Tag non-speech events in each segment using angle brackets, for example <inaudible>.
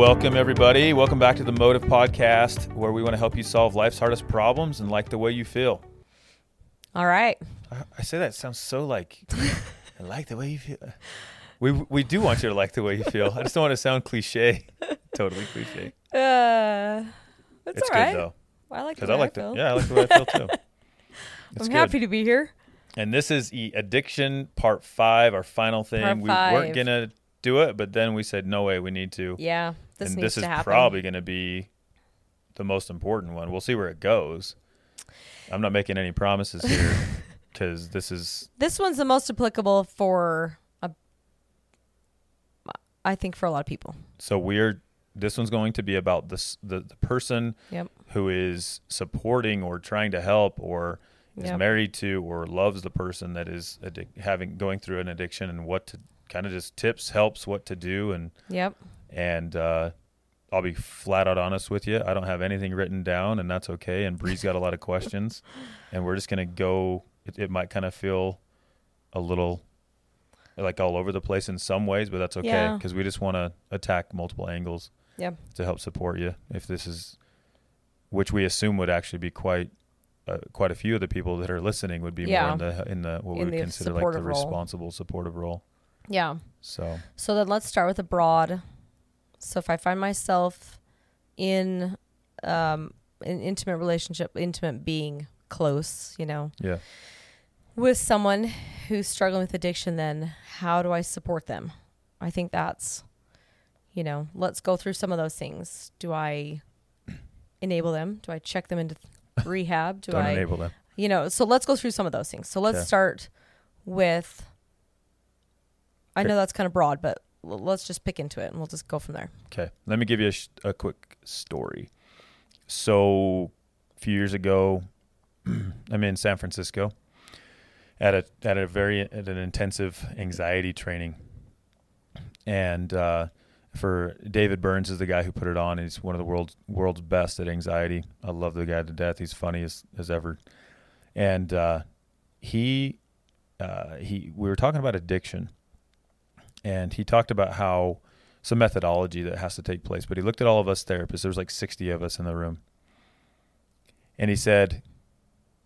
Welcome, everybody. Welcome back to the Motive Podcast, where we want to help you solve life's hardest problems and like the way you feel. All right. I, I say that sounds so like I like the way you feel. We we do want you to like the way you feel. I just don't want to sound cliche. <laughs> totally cliche. Uh, that's it's all right. good though, I like the because way I like feel. the yeah I like the way I feel too. <laughs> It's I'm good. happy to be here. And this is e- addiction part five, our final thing. Part we weren't gonna do it, but then we said no way, we need to. Yeah, this and needs this is to happen. probably going to be the most important one. We'll see where it goes. I'm not making any promises here <laughs> because this is This one's the most applicable for a, I think for a lot of people. so we're This one's going to be about this the, the person Yep. who is supporting or trying to help or is Yep. married to or loves the person that is addic- having going through an addiction and what to kind of just tips helps what to do and Yep. and uh, I'll be flat out honest with you. I don't have anything written down, and that's okay. And Bree's got a lot of questions, <laughs> and we're just gonna go. It, it might kind of feel a little like all over the place in some ways, but that's okay Yeah. because we just want to attack multiple angles Yep. to help support you. If this is, which we assume would actually be quite. Uh, quite a few of the people that are listening would be Yeah. more in the in the what we would consider like the role. responsible supportive role. Yeah. So So then let's start with the broad. So if I find myself in um, an intimate relationship, intimate being close, you know, yeah, with someone who's struggling with addiction, then how do I support them? I think that's, you know, let's go through some of those things. Do I enable them? Do I check them into rehab? Do don't I, enable them. you know, so let's go through some of those things. So let's Okay. start with, I know that's kind of broad, but l- let's just pick into it and we'll just go from there. Okay, let me give you a, sh- a quick story. So, a few years ago, <clears throat> I'm in San Francisco at a at a very at an intensive anxiety training, and uh, for David Burns is the guy who put it on. He's one of the world's world's best at anxiety. I love the guy to death. He's funny as as ever, and uh, he uh, he we were talking about addiction, and he talked about how some methodology that has to take place. But he looked at all of us therapists. There was like 60 of us in the room. And he said,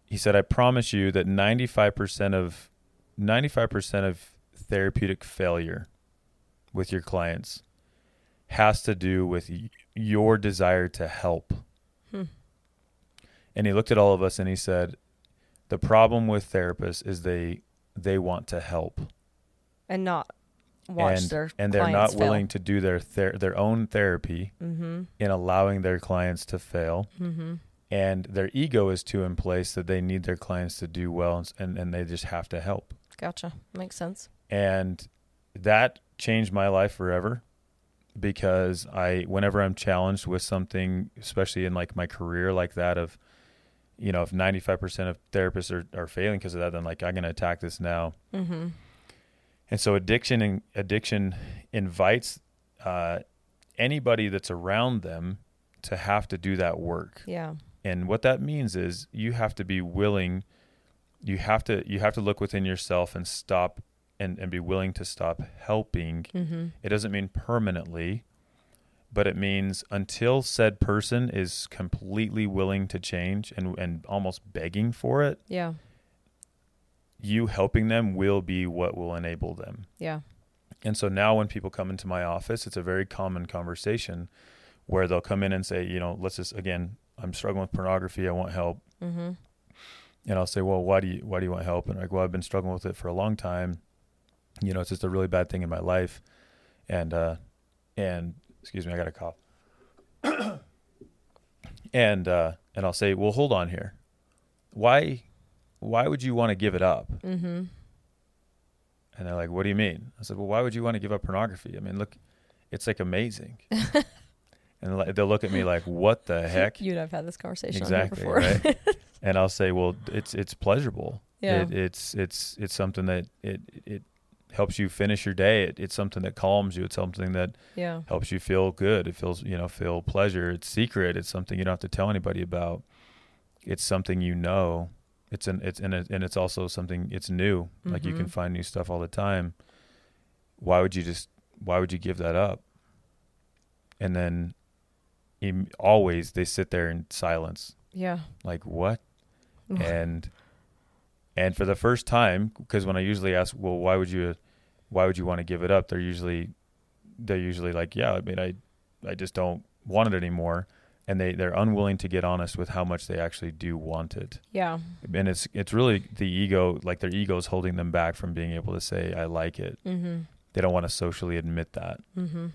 he said, I promise you that 95% of 95% of therapeutic failure with your clients has to do with y- your desire to help. Hmm. And he looked at all of us and he said, the problem with therapists is they they want to help And not watch and, their and they're not clients willing to do their ther- their own therapy Mm-hmm. in allowing their clients to fail Mm-hmm. and their ego is too in place that they need their clients to do well and, and, and they just have to help Gotcha. Makes sense. and that changed my life forever because i whenever i'm challenged with something especially in like my career like that of you know if 95% of therapists are, are failing because of that then like i'm going to attack this now Mm-hmm. And so addiction and addiction invites uh, anybody that's around them to have to do that work. Yeah. And what that means is you have to be willing you have to you have to look within yourself and stop and, and be willing to stop helping. Mm-hmm. It doesn't mean permanently, but it means until said person is completely willing to change and, and almost begging for it, Yeah. You helping them will be what will enable them. Yeah. And so now when people come into my office, it's a very common conversation where they'll come in and say, you know, let's just again, I'm struggling with pornography, I want help. Mm-hmm. And I'll say, Well, why do you why do you want help? And like, well, I've been struggling with it for a long time. You know, it's just a really bad thing in my life. And uh and excuse me, I got a cough. <coughs> and uh and I'll say, Well, hold on here. Why why would you want to give it up? Mm-hmm. And they're like, "What do you mean?" I said, "Well, why would you want to give up pornography? I mean, look, it's like amazing." <laughs> and they'll look at me like, "What the <laughs> heck?" You and I've had this conversation exactly, before. right? <laughs> and I'll say, "Well, it's it's pleasurable. Yeah. It, it's it's it's something that it it helps you finish your day. It, it's something that calms you. It's something that yeah. helps you feel good. It feels you know feel pleasure. It's secret. It's something you don't have to tell anybody about. It's something you know. It's an it's and and it's also something it's new. Like you can Mhm. find new stuff all the time. Why would you just why would you give that up? and then im- always they sit there in silence Yeah. like what and and for the first time because when i usually ask well why would you why would you want to give it up they're usually they're usually like yeah i mean i i just don't want it anymore and they they're unwilling to get honest with how much they actually do want it Yeah. and it's it's really the ego like their ego is holding them back from being able to say i like it Mm-hmm. they don't want to socially admit that Mm-hmm.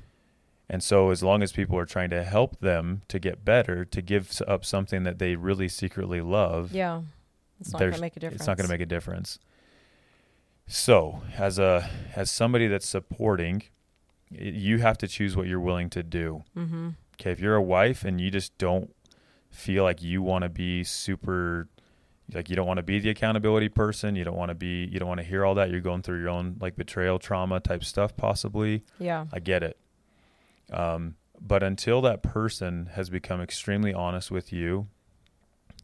and so, as long as people are trying to help them to get better, to give up something that they really secretly love, Yeah. It's not gonna make a difference. it's not going to make a difference. So, as a as somebody that's supporting, you have to choose what you're willing to do. Mm-hmm. Okay, if you're a wife and you just don't feel like you want to be super like you don't want to be the accountability person, you don't want to be you don't want to hear all that, you're going through your own like betrayal trauma type stuff possibly. Yeah. I get it. Um, but until that person has become extremely honest with you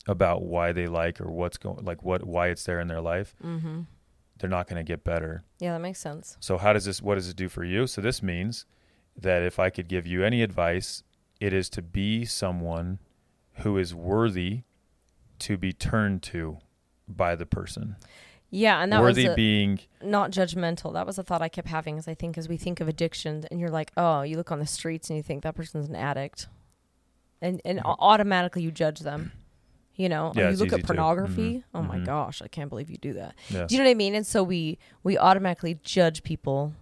about why they like or what's going, like what, why it's there in their life, Mm-hmm. they're not going to get better. Yeah, that makes sense. So how does this, what does it do for you? So this means that if I could give you any advice, it is to be someone who is worthy to be turned to by the person. Yeah, and that worthy was a, being, not judgmental. That was a thought I kept having. as I think as we think of addiction, and you're like, oh, you look on the streets and you think that person's an addict, and and Mhm. automatically you judge them. You know, Yeah, you look at pornography. Mhm. Oh my Mhm. gosh, I can't believe you do that. yeah, Do you know what I mean? And so we we automatically judge people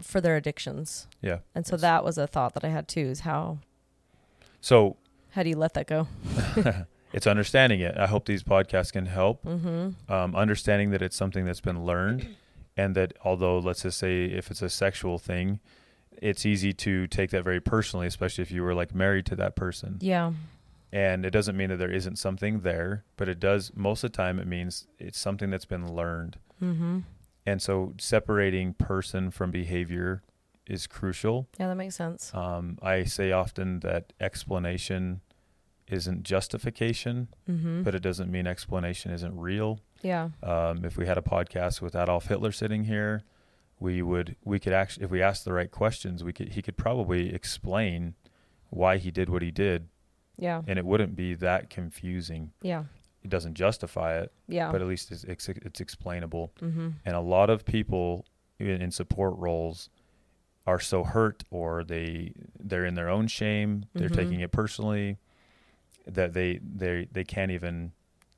for their addictions. yeah. And so that was a thought that I had too. Is how So how do you let that go? <laughs> it's understanding it. I hope these podcasts can help. Mm-hmm. um, understanding that it's something that's been learned and that although let's just say if it's a sexual thing it's easy to take that very personally especially if you were like married to that person Yeah. and it doesn't mean that there isn't something there but it does most of the time it means it's something that's been learned Mm-hmm. and so separating person from behavior is crucial Yeah, that makes sense. um, i say often that explanation isn't justification Mm-hmm. but it doesn't mean explanation isn't real yeah. Um, if we had a podcast with Adolf Hitler sitting here, we would we could actually if we asked the right questions, we could he could probably explain why he did what he did, Yeah. and it wouldn't be that confusing. Yeah. It doesn't justify it, Yeah. but at least it's it's, it's explainable. mm-hmm. And a lot of people in, in support roles are so hurt or they they're in their own shame, they're Mhm. taking it personally that they they they can't even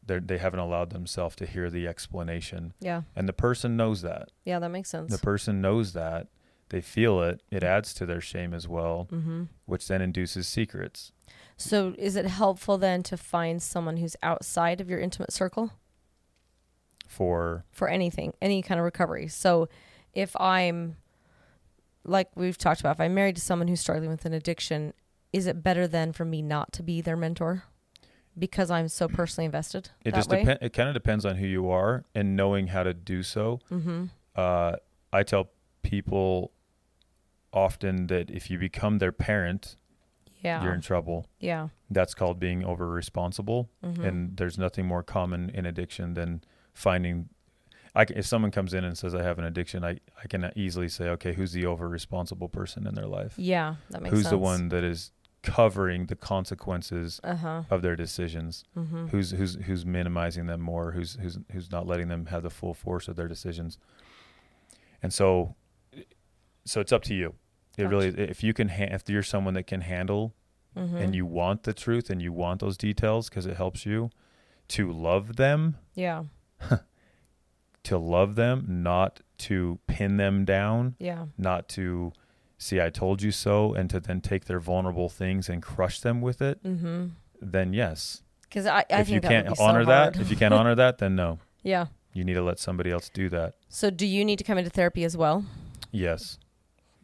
they they haven't allowed themselves to hear the explanation Yeah. and the person knows that Yeah, that makes sense. the person knows that they feel it it adds to their shame as well mm-hmm. which then induces secrets So, is it helpful then to find someone who's outside of your intimate circle for for anything, any kind of recovery? So, if I'm, like we've talked about, if I'm married to someone who's struggling with an addiction, is it better then for me not to be their mentor because I'm so personally invested? it just depends it kind of depends on who you are and knowing how to do so Mm-hmm. uh, i tell people often that if you become their parent Yeah. you're in trouble yeah. that's called being over responsible Mm-hmm. and there's nothing more common in addiction than finding I, c- if someone comes in and says I have an addiction, I, I can easily say, okay, who's the over responsible person in their life? yeah, that makes who's sense. Who's the one that is covering the consequences Uh huh. of their decisions? Mm-hmm. Who's who's who's minimizing them more? Who's who's who's not letting them have the full force of their decisions? And so, so it's up to you. It really, if you can, ha- if you're someone that can handle Mm-hmm. and you want the truth and you want those details because it helps you to love them, Yeah. <laughs> to love them, not to pin them down, Yeah. not to see I told you so and to then take their vulnerable things and crush them with it, Mm-hmm. then yes. Because I, I if think you can't honor that, if you can't honor that, then no. <laughs> yeah. You need to let somebody else do that. So, do you need to come into therapy as well? Yes.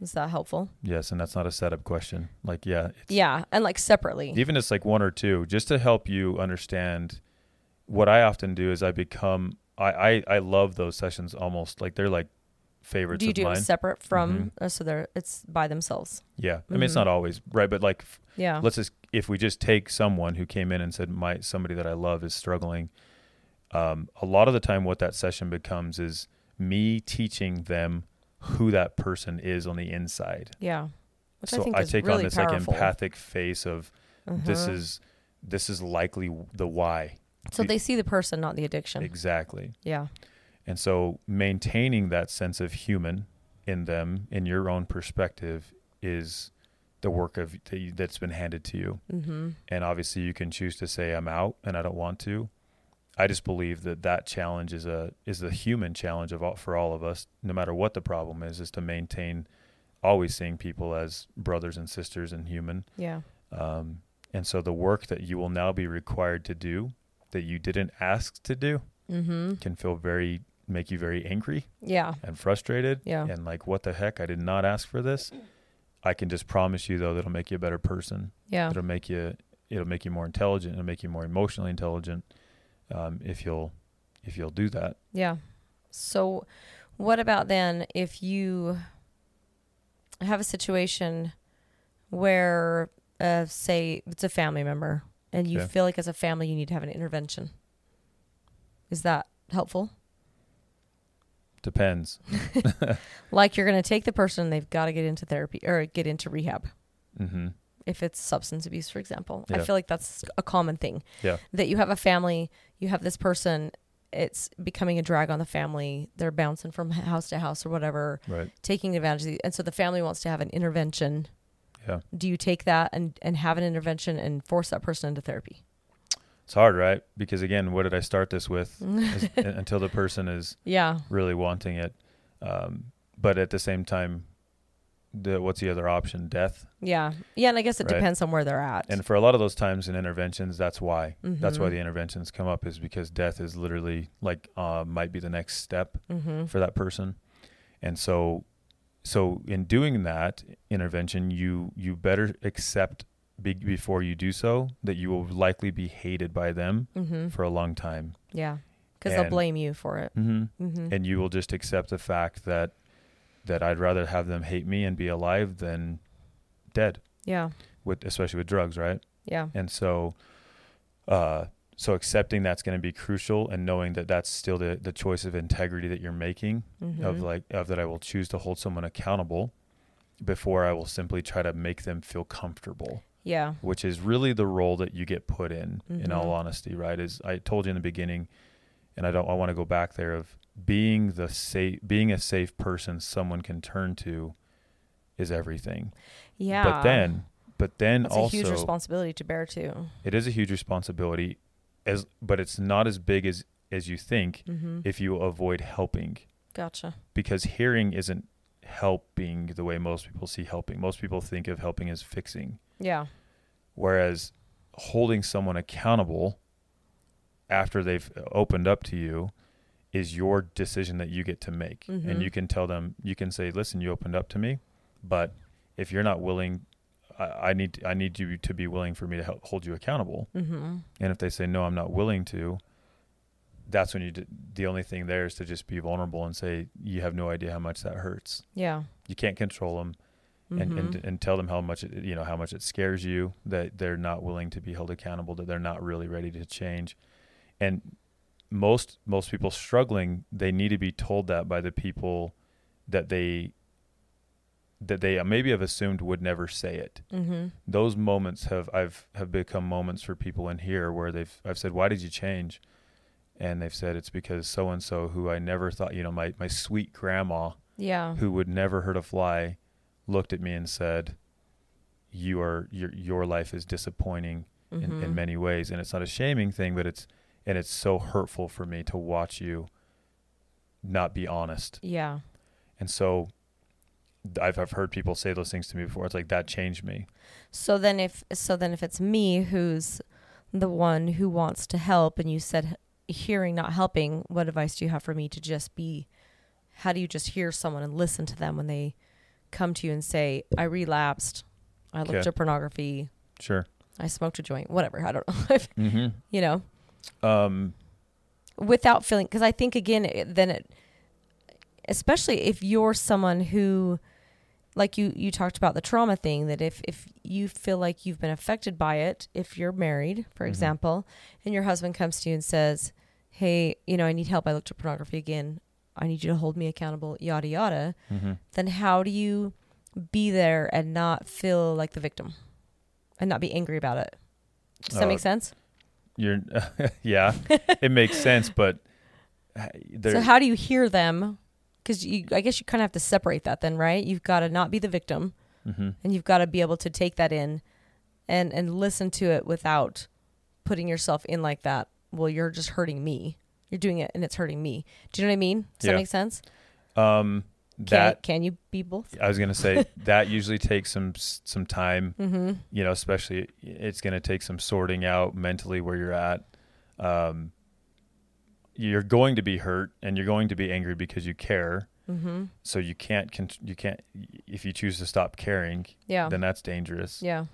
Is that helpful? Yes, and that's not a setup question. Like, yeah, it's, Yeah, and like separately. even it's like one or two, just to help you understand. What I often do is I become I I, I love those sessions almost like they're like favorites do you of do mine. it separate from Mhm. uh, so they're it's by themselves? yeah, I mean it's not always right, but like f- Yeah. let's just if we just take someone who came in and said my somebody that I love is struggling. Um, a lot of the time, what that session becomes is me teaching them who that person is on the inside. yeah. which so I think I take really on this powerful. like empathic face of this Uh-huh. is this is likely the why so they see the person, not the addiction. exactly. Yeah. And so maintaining that sense of human in them, in your own perspective, is the work of that's been handed to you. Mm-hmm. And obviously, you can choose to say I'm out and I don't want to. I just believe that that challenge is a is the human challenge of all, for all of us, no matter what the problem is, is to maintain always seeing people as brothers and sisters and human. Yeah. Um, and so the work that you will now be required to do that you didn't ask to do Mm-hmm. can feel very make you very angry Yeah. and frustrated Yeah. and like what the heck i did not ask for this i can just promise you though that'll make you a better person Yeah. it'll make you it'll make you more intelligent it'll make you more emotionally intelligent um, if you'll if you'll do that Yeah. So, what about then if you have a situation where, uh, say, it's a family member and you Okay. feel like as a family you need to have an intervention? Is that helpful? depends <laughs> <laughs> Like you're going to take the person, they've got to get into therapy or get into rehab. hmm If it's substance abuse, for example, I feel like that's a common thing. Yeah. That you have a family, you have this person, it's becoming a drag on the family. They're bouncing from house to house or whatever. right taking advantage of the, and so the family wants to have an intervention yeah. Do you take that and and have an intervention and force that person into therapy? It's hard right? Because again what did i start this with? <laughs> Is- until the person is yeah. really wanting it. Um, but at the same time the what's the other option? Death? Yeah. Yeah and i guess it Right. depends on where they're at. And for a lot of those times in interventions that's why. That's why the interventions come up is because death is literally like uh, might be the next step mm-hmm. for that person. And so so in doing that intervention you you better accept be, before you do so that you will likely be hated by them Mm-hmm. for a long time yeah because they'll blame you for it mm-hmm. mm-hmm. and you will just accept the fact that that I'd rather have them hate me and be alive than dead yeah with especially with drugs right yeah and so uh so accepting that's going to be crucial and knowing that that's still the the choice of integrity that you're making mm-hmm. of like of that I will choose to hold someone accountable before I will simply try to make them feel comfortable. Yeah. Which is really the role that you get put in in all Mhm. honesty right? Is I told you in the beginning and I don't I want to go back there of being the safe being a safe person someone can turn to is everything. Yeah. but then but then that's also a huge responsibility to bear too. It is a huge responsibility as but it's not as big as as you think mm-hmm. if you avoid helping. Gotcha. Because hearing isn't helping the way most people see helping. Most people think of helping as fixing. Yeah. Whereas holding someone accountable after they've opened up to you is your decision that you get to make. Mhm. and you can tell them you can say listen you opened up to me but if you're not willing I, I need I need you to be willing for me to help hold you accountable mm-hmm. and if they say no I'm not willing to that's when you d- the only thing there is to just be vulnerable and say you have no idea how much that hurts yeah you can't control them and, Mhm. and and tell them how much it, you know how much it scares you that they're not willing to be held accountable that they're not really ready to change and most most people struggling they need to be told that by the people that they that they maybe have assumed would never say it. Mm-hmm. those moments have I've have become moments for people in here where they've I've said why did you change? And they've said it's because so and so who I never thought you know my my sweet grandma yeah. who would never hurt a fly looked at me and said you are your your life is disappointing in, Mhm. in many ways and it's not a shaming thing but it's and it's so hurtful for me to watch you not be honest. Yeah. And so I've I've heard people say those things to me before. It's like that changed me. So then if so then if it's me who's the one who wants to help and you said hearing not helping, what advice do you have for me to just be how do you just hear someone and listen to them when they come to you and say, I relapsed, I looked Okay. at pornography, sure. I smoked a joint, whatever, I don't know. <laughs> mm-hmm. you know, um without feeling because I think again it, then it especially if you're someone who like you you talked about the trauma thing that if if you feel like you've been affected by it if you're married for Mhm. example and your husband comes to you and says hey you know I need help I looked at pornography again I need you to hold me accountable yada yada mhm. then how do you be there and not feel like the victim and not be angry about it. Does that Uh, make sense? You're, <laughs> yeah, it makes sense, but uh, there, So how do you hear them? Because you, I guess you kind of have to separate that then, right? You've got to not be the victim, Mhm. and you've got to be able to take that in, and and listen to it without putting yourself in like that. Well, you're just hurting me. You're doing it, and it's hurting me. Do you know what I mean? Does Yeah. that make sense? um, Can, that can you be both? I was gonna say <laughs> that usually takes some some time. Mm-hmm. You know, especially it's gonna take some sorting out mentally where you're at. Um, you're going to be hurt and you're going to be angry because you care. Mm-hmm. So you can't con- you can't if you choose to stop caring, Yeah. then that's dangerous. yeah.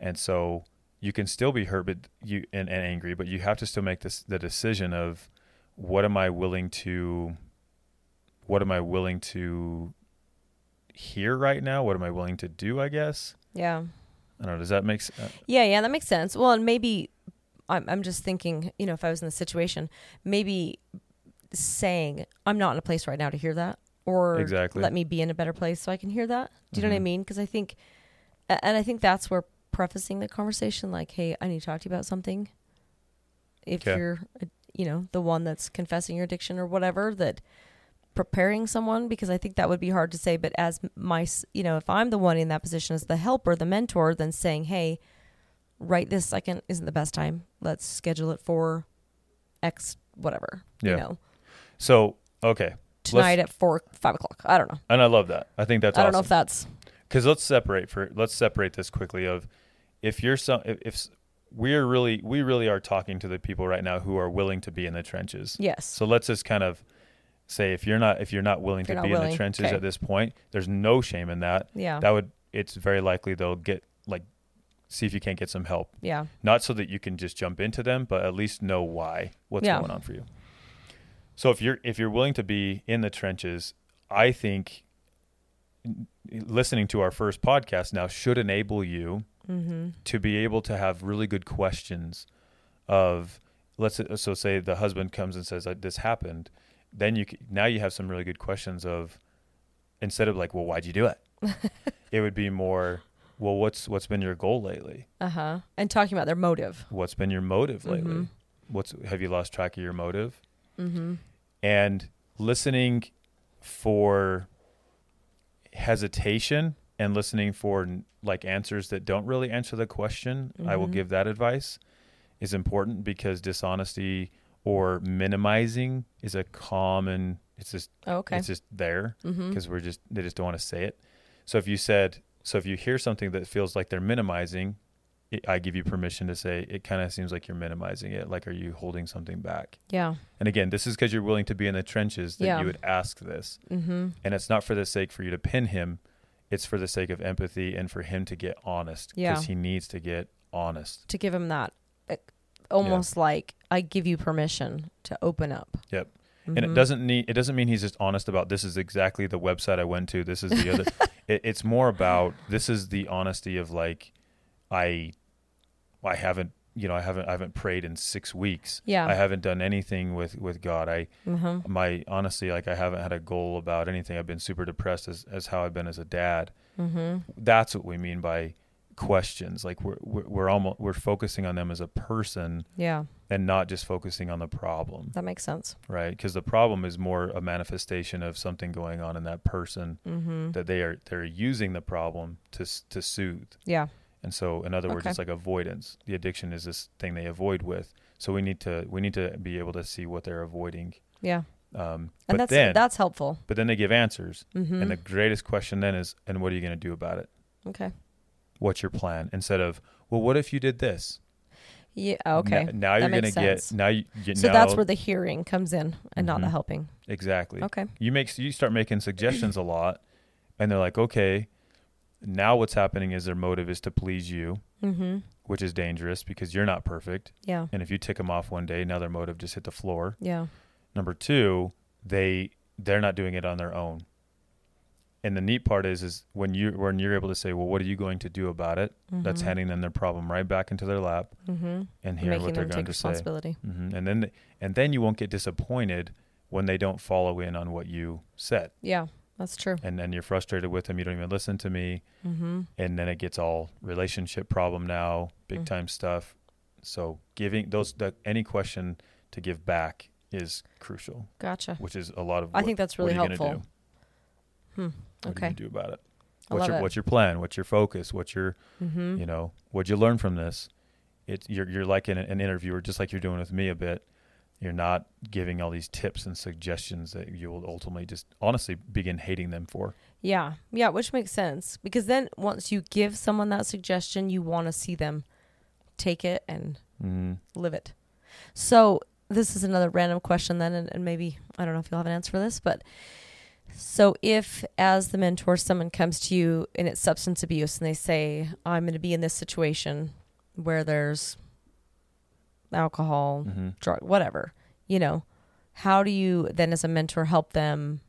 And so you can still be hurt, but you and, and angry, but you have to still make this the decision of what am I willing to what am I willing to hear right now? What am I willing to do? I guess Yeah. I don't know. Does that make sense? Yeah, yeah, that makes sense. Well, and maybe I'm I'm just thinking, you know, if I was in the situation, maybe saying I'm not in a place right now to hear that, or Exactly. let me be in a better place so I can hear that. Do you know what I Mhm. mean? Because I think, and I think that's where prefacing the conversation, like, hey, I need to talk to you about something. If you're, uh, you know, the one that's confessing your addiction or whatever, that preparing someone because I think that would be hard to say. But as my, you know, if I'm the one in that position as the helper, the mentor, then saying, hey, right this second isn't the best time. Let's schedule it for X whatever. Yeah. You know, So okay, tonight at four, five o'clock. I don't know. and I love that. I think that's I don't know if that's because let's separate for let's separate this quickly of if you're some if, if we're really we really are talking to the people right now who are willing to be in the trenches yes. so let's just kind of say if you're not if you're not willing to be not in willing, the trenches okay. at this point there's no shame in that yeah. that would it's very likely they'll get see if you can't get some help yeah. not so that you can just jump into them but at least know why what's Yeah. going on for you so if you're if you're willing to be in the trenches i think listening to our first podcast now should enable you Mm-hmm. to be able to have really good questions of let's so say the husband comes and says this happened then you now you have some really good questions of instead of like well why'd you do it <laughs> it would be more well what's what's been your goal lately Uh huh. And talking about their motive. what's been your motive lately Mhm. what's have you lost track of your motive Mm-hmm. and listening for hesitation and listening for like answers that don't really answer the question i will Mhm. give that advice is important because dishonesty or minimizing is a common it's just Oh, okay. it's just there Mm-hmm. because we're just they just don't want to say it so if you said so if you hear something that feels like they're minimizing it, i give you permission to say it kind of seems like you're minimizing it like are you holding something back Yeah. and again, this is because you're willing to be in the trenches that Yeah. you would ask this. Mm-hmm. And it's not for the sake for you to pin him, it's for the sake of empathy and for him to get honest. Yeah. Because he needs to get honest. To give him that, uh, almost like I give you permission to open up. Yep. And it Mhm. doesn't need it doesn't mean he's just honest about this is exactly the website I went to. This is the other <laughs> it, it's more about this is the honesty of like I I haven't you know, I haven't I haven't prayed in six weeks. Yeah. I haven't done anything with, with God. I Mm-hmm. my honestly like i haven't had a goal about anything i've been super depressed as, as how i've been as a dad Mm-hmm. that's what we mean by questions like we're we're, we're almost we're focusing on them as a person Yeah. and not just focusing on the problem That makes sense. right because the problem is more a manifestation of something going on in that person Mm-hmm. that they are they're using the problem to to soothe Yeah. and so in other words Okay. it's like avoidance the addiction is this thing they avoid with so we need to we need to be able to see what they're avoiding Yeah. um And but that's then that's helpful. but then they give answers Mm-hmm. and the greatest question then is, and what are you going to do about it? okay. What's your plan? Instead of, well, what if you did this? Yeah. Okay. N- now That you're going to get now you you- so now, that's where the hearing comes in, and not the Mhm. helping. exactly. Okay. You make you start making suggestions a lot, and they're like, okay, now what's happening is their motive is to please you, Mm-hmm. which is dangerous because you're not perfect. Yeah. And if you tick them off one day, now their motive just hit the floor. Yeah. Number two, they they're not doing it on their own. And the neat part is, is when you when you're able to say, well, what are you going to do about it? That's Mhm. handing them their problem right back into their lap Mm-hmm. and hearing what they're going to say. responsibility. hmm And then and then you won't get disappointed when they don't follow in on what you said. Yeah. That's true. and then you're frustrated with them. You don't even listen to me, Mm-hmm. and then it gets all relationship problem now, big Mm. time stuff. So giving those that any question to give back is crucial, Gotcha. which is a lot of. I what- think that's really helpful. Hmm. What Okay. are you do about it? I What's your it. what's your plan? What's your focus? What's your Mm-hmm. you know what'd you learn from this? It's you're you're like an, an interviewer, just like you're doing with me a bit. You're not giving all these tips and suggestions that you will ultimately just honestly begin hating them for. Yeah. Yeah, which makes sense because then once you give someone that suggestion, you want to see them take it and Mm. live it. So this is another random question then, and, and maybe I don't know if you'll have an answer for this, but so if as the mentor someone comes to you and it's substance abuse and they say, I'm gonna be in this situation where there's alcohol, hmm drug, whatever, you know, how do you then as a mentor help them?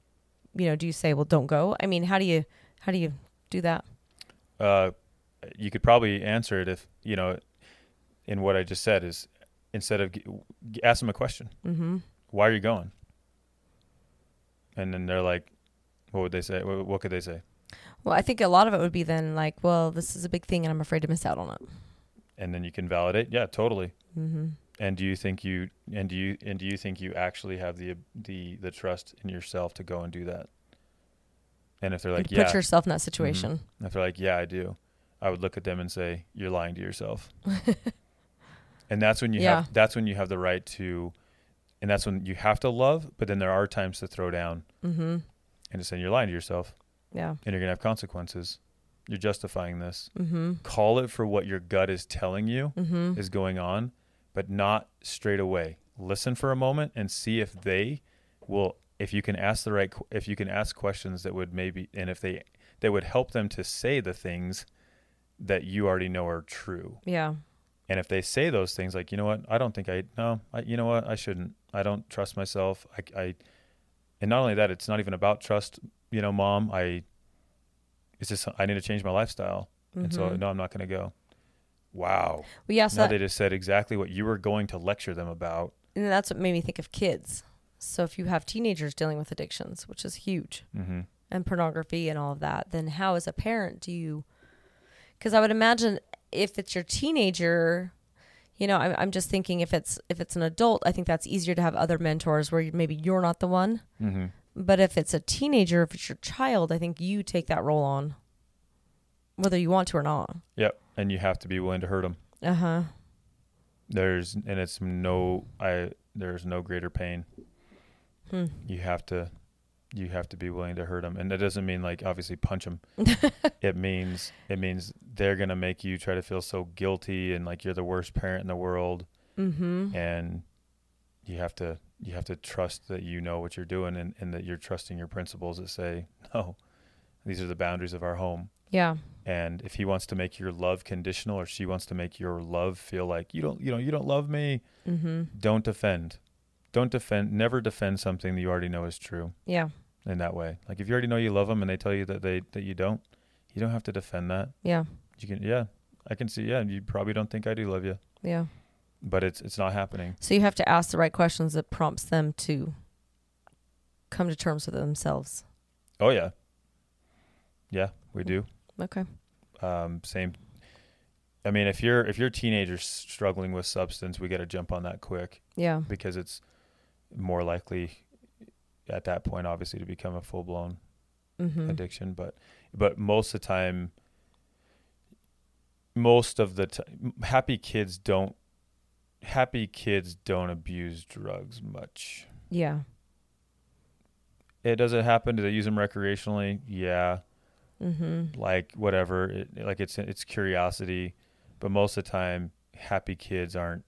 You know, do you say, well, don't go? I mean, how do you, how do you do that? uh, you could probably answer it if you know in what I just said is instead of ask them a question Mm-hmm. why are you going and then they're like what would they say what, what could they say Well, I think a lot of it would be then like, well, this is a big thing and I'm afraid to miss out on it. and then you can validate yeah totally Mm-hmm. and do you think you and do you and do you think you actually have the the the trust in yourself to go and do that and if they're like Put yeah Mm-hmm. yourself in that situation. if they're like yeah i do i would look at them and say you're lying to yourself <laughs> and that's when you Yeah. have that's when you have the right to and that's when you have to love but then there are times to throw down Mm-hmm. And to say you're lying to yourself Yeah. and you're gonna have consequences you're justifying this Mm-hmm. call it for what your gut is telling you Mm-hmm. is going on, but not straight away. Listen for a moment and see if they will if you can ask the right if you can ask questions that would maybe and if they that would help them to say the things that you already know are true. Yeah. And if they say those things like, you know what, I don't think I no, I, you know what, I shouldn't. I don't trust myself. I, I and not only that, it's not even about trust. You know, mom, I it's just I need to change my lifestyle, and so Mhm. no, I'm not going to go. Wow. Well, yeah. So now that, they just said exactly what you were going to lecture them about. and that's what made me think of kids. So if you have teenagers dealing with addictions, which is huge, Mm-hmm. and pornography and all of that, then how, as a parent, do you? Because I would imagine if it's your teenager, you know, I'm, I'm just thinking if it's if it's an adult, I think that's easier to have other mentors where maybe you're not the one. Mm-hmm. But if it's a teenager, if it's your child, I think you take that role on, whether you want to or not. Yep. And you have to be willing to hurt them. Uh huh. There's and it's no I there's no greater pain. Hmm. You have to you have to be willing to hurt them, and that doesn't mean like obviously punch them. <laughs> it means it means they're gonna make you try to feel so guilty and like you're the worst parent in the world, Mm-hmm. and you have to you have to trust that you know what you're doing and, and that you're trusting your principles that say <laughs> no, these are the boundaries of our home. Yeah. and if he wants to make your love conditional or she wants to make your love feel like you don't you know you don't love me Mm-hmm. don't defend don't defend never defend something that you already know is true Yeah. in that way like if you already know you love them and they tell you that they that you don't you don't have to defend that Yeah. You can yeah i can see yeah you probably don't think i do love you Yeah. but it's it's not happening So you have to ask the right questions that prompts them to come to terms with themselves. oh yeah yeah we do Okay. um same i mean if you're if your teenager's struggling with substance we got to jump on that quick Yeah. because it's more likely at that point obviously to become a full blown Mm-hmm. addiction but but most of the time most of the time happy kids don't happy kids don't abuse drugs much Yeah. it does it happen do they use them recreationally yeah Mm-hmm. like whatever it, like it's it's curiosity but most of the time happy kids aren't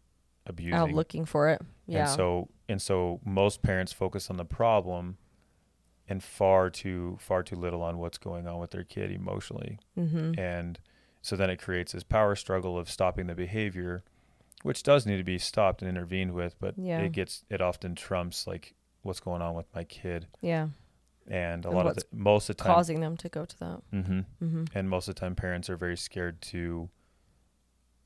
abusing Out looking for it. Yeah. And so and so most parents focus on the problem and far too far too little on what's going on with their kid emotionally. mm-hmm. And so then it creates this power struggle of stopping the behavior, which does need to be stopped and intervened with, but Yeah. it gets it often trumps like what's going on with my kid. Yeah. And a And lot of the, most of the time Causing them to go to that. hmm Mm-hmm. and most of the time parents are very scared to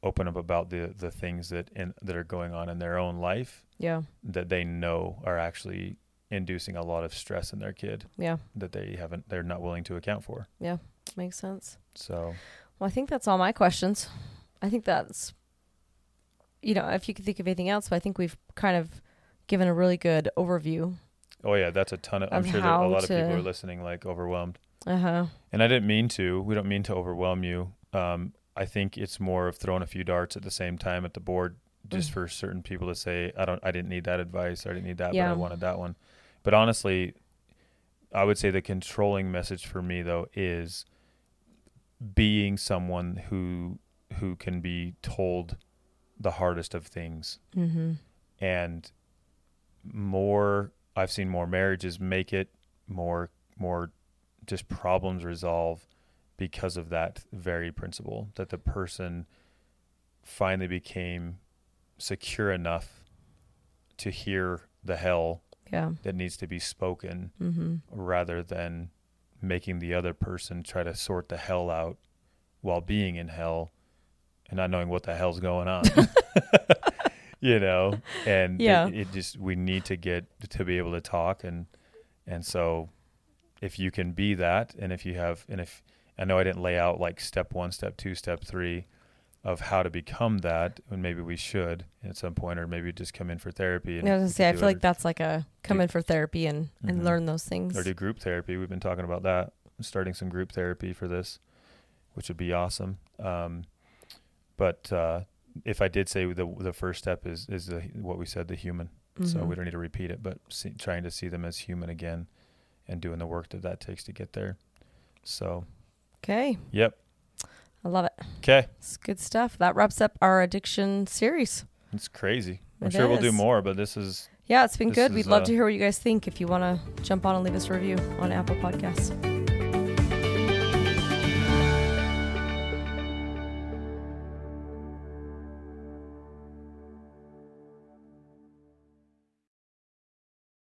open up about the the things that in that are going on in their own life Yeah. that they know are actually inducing a lot of stress in their kid Yeah. that they haven't they're not willing to account for. Yeah. Makes sense. So Well, I think that's all my questions. I think that's, you know, if you could think of anything else, but I think we've kind of given a really good overview. oh yeah, that's a ton of I'm sure that a lot of people are listening like overwhelmed. Uh huh. And I didn't mean to. We don't mean to overwhelm you. Um, I think it's more of throwing a few darts at the same time at the board, just Mm. for certain people to say, "I don't, I didn't need that advice. Or I didn't need that, but I wanted that one." But honestly, I would say the controlling message for me though is being someone who who can be told the hardest of things Mm-hmm. and more I've seen more marriages make it more more just problems resolve because of that very principle that the person finally became secure enough to hear the hell Yeah. that needs to be spoken Mm-hmm. rather than making the other person try to sort the hell out while being in hell and not knowing what the hell's going on. <laughs> you know, and Yeah. it, it just we need to get to be able to talk and and so if you can be that and if you have and if I know I didn't lay out like step 1, step 2, step 3 of how to become that and maybe we should at some point or maybe just come in for therapy and I was gonna say, I feel like that's like a come do- in for therapy and, and Mhm. learn those things. or do group therapy. We've been talking about that, starting some group therapy for this, which would be awesome. Um, but uh, if I did say the the first step is is the, what we said, the human. So Mhm. we don't need to repeat it, but see, trying to see them as human again, and doing the work that that takes to get there. So, Okay. yep. I love it. Okay, It's good stuff. That wraps up our addiction series. it's crazy. I'm It sure we'll do more, but this is Yeah, it's been good. is, We'd love uh, to hear what you guys think. If you want to jump on and leave us a review on Apple Podcasts.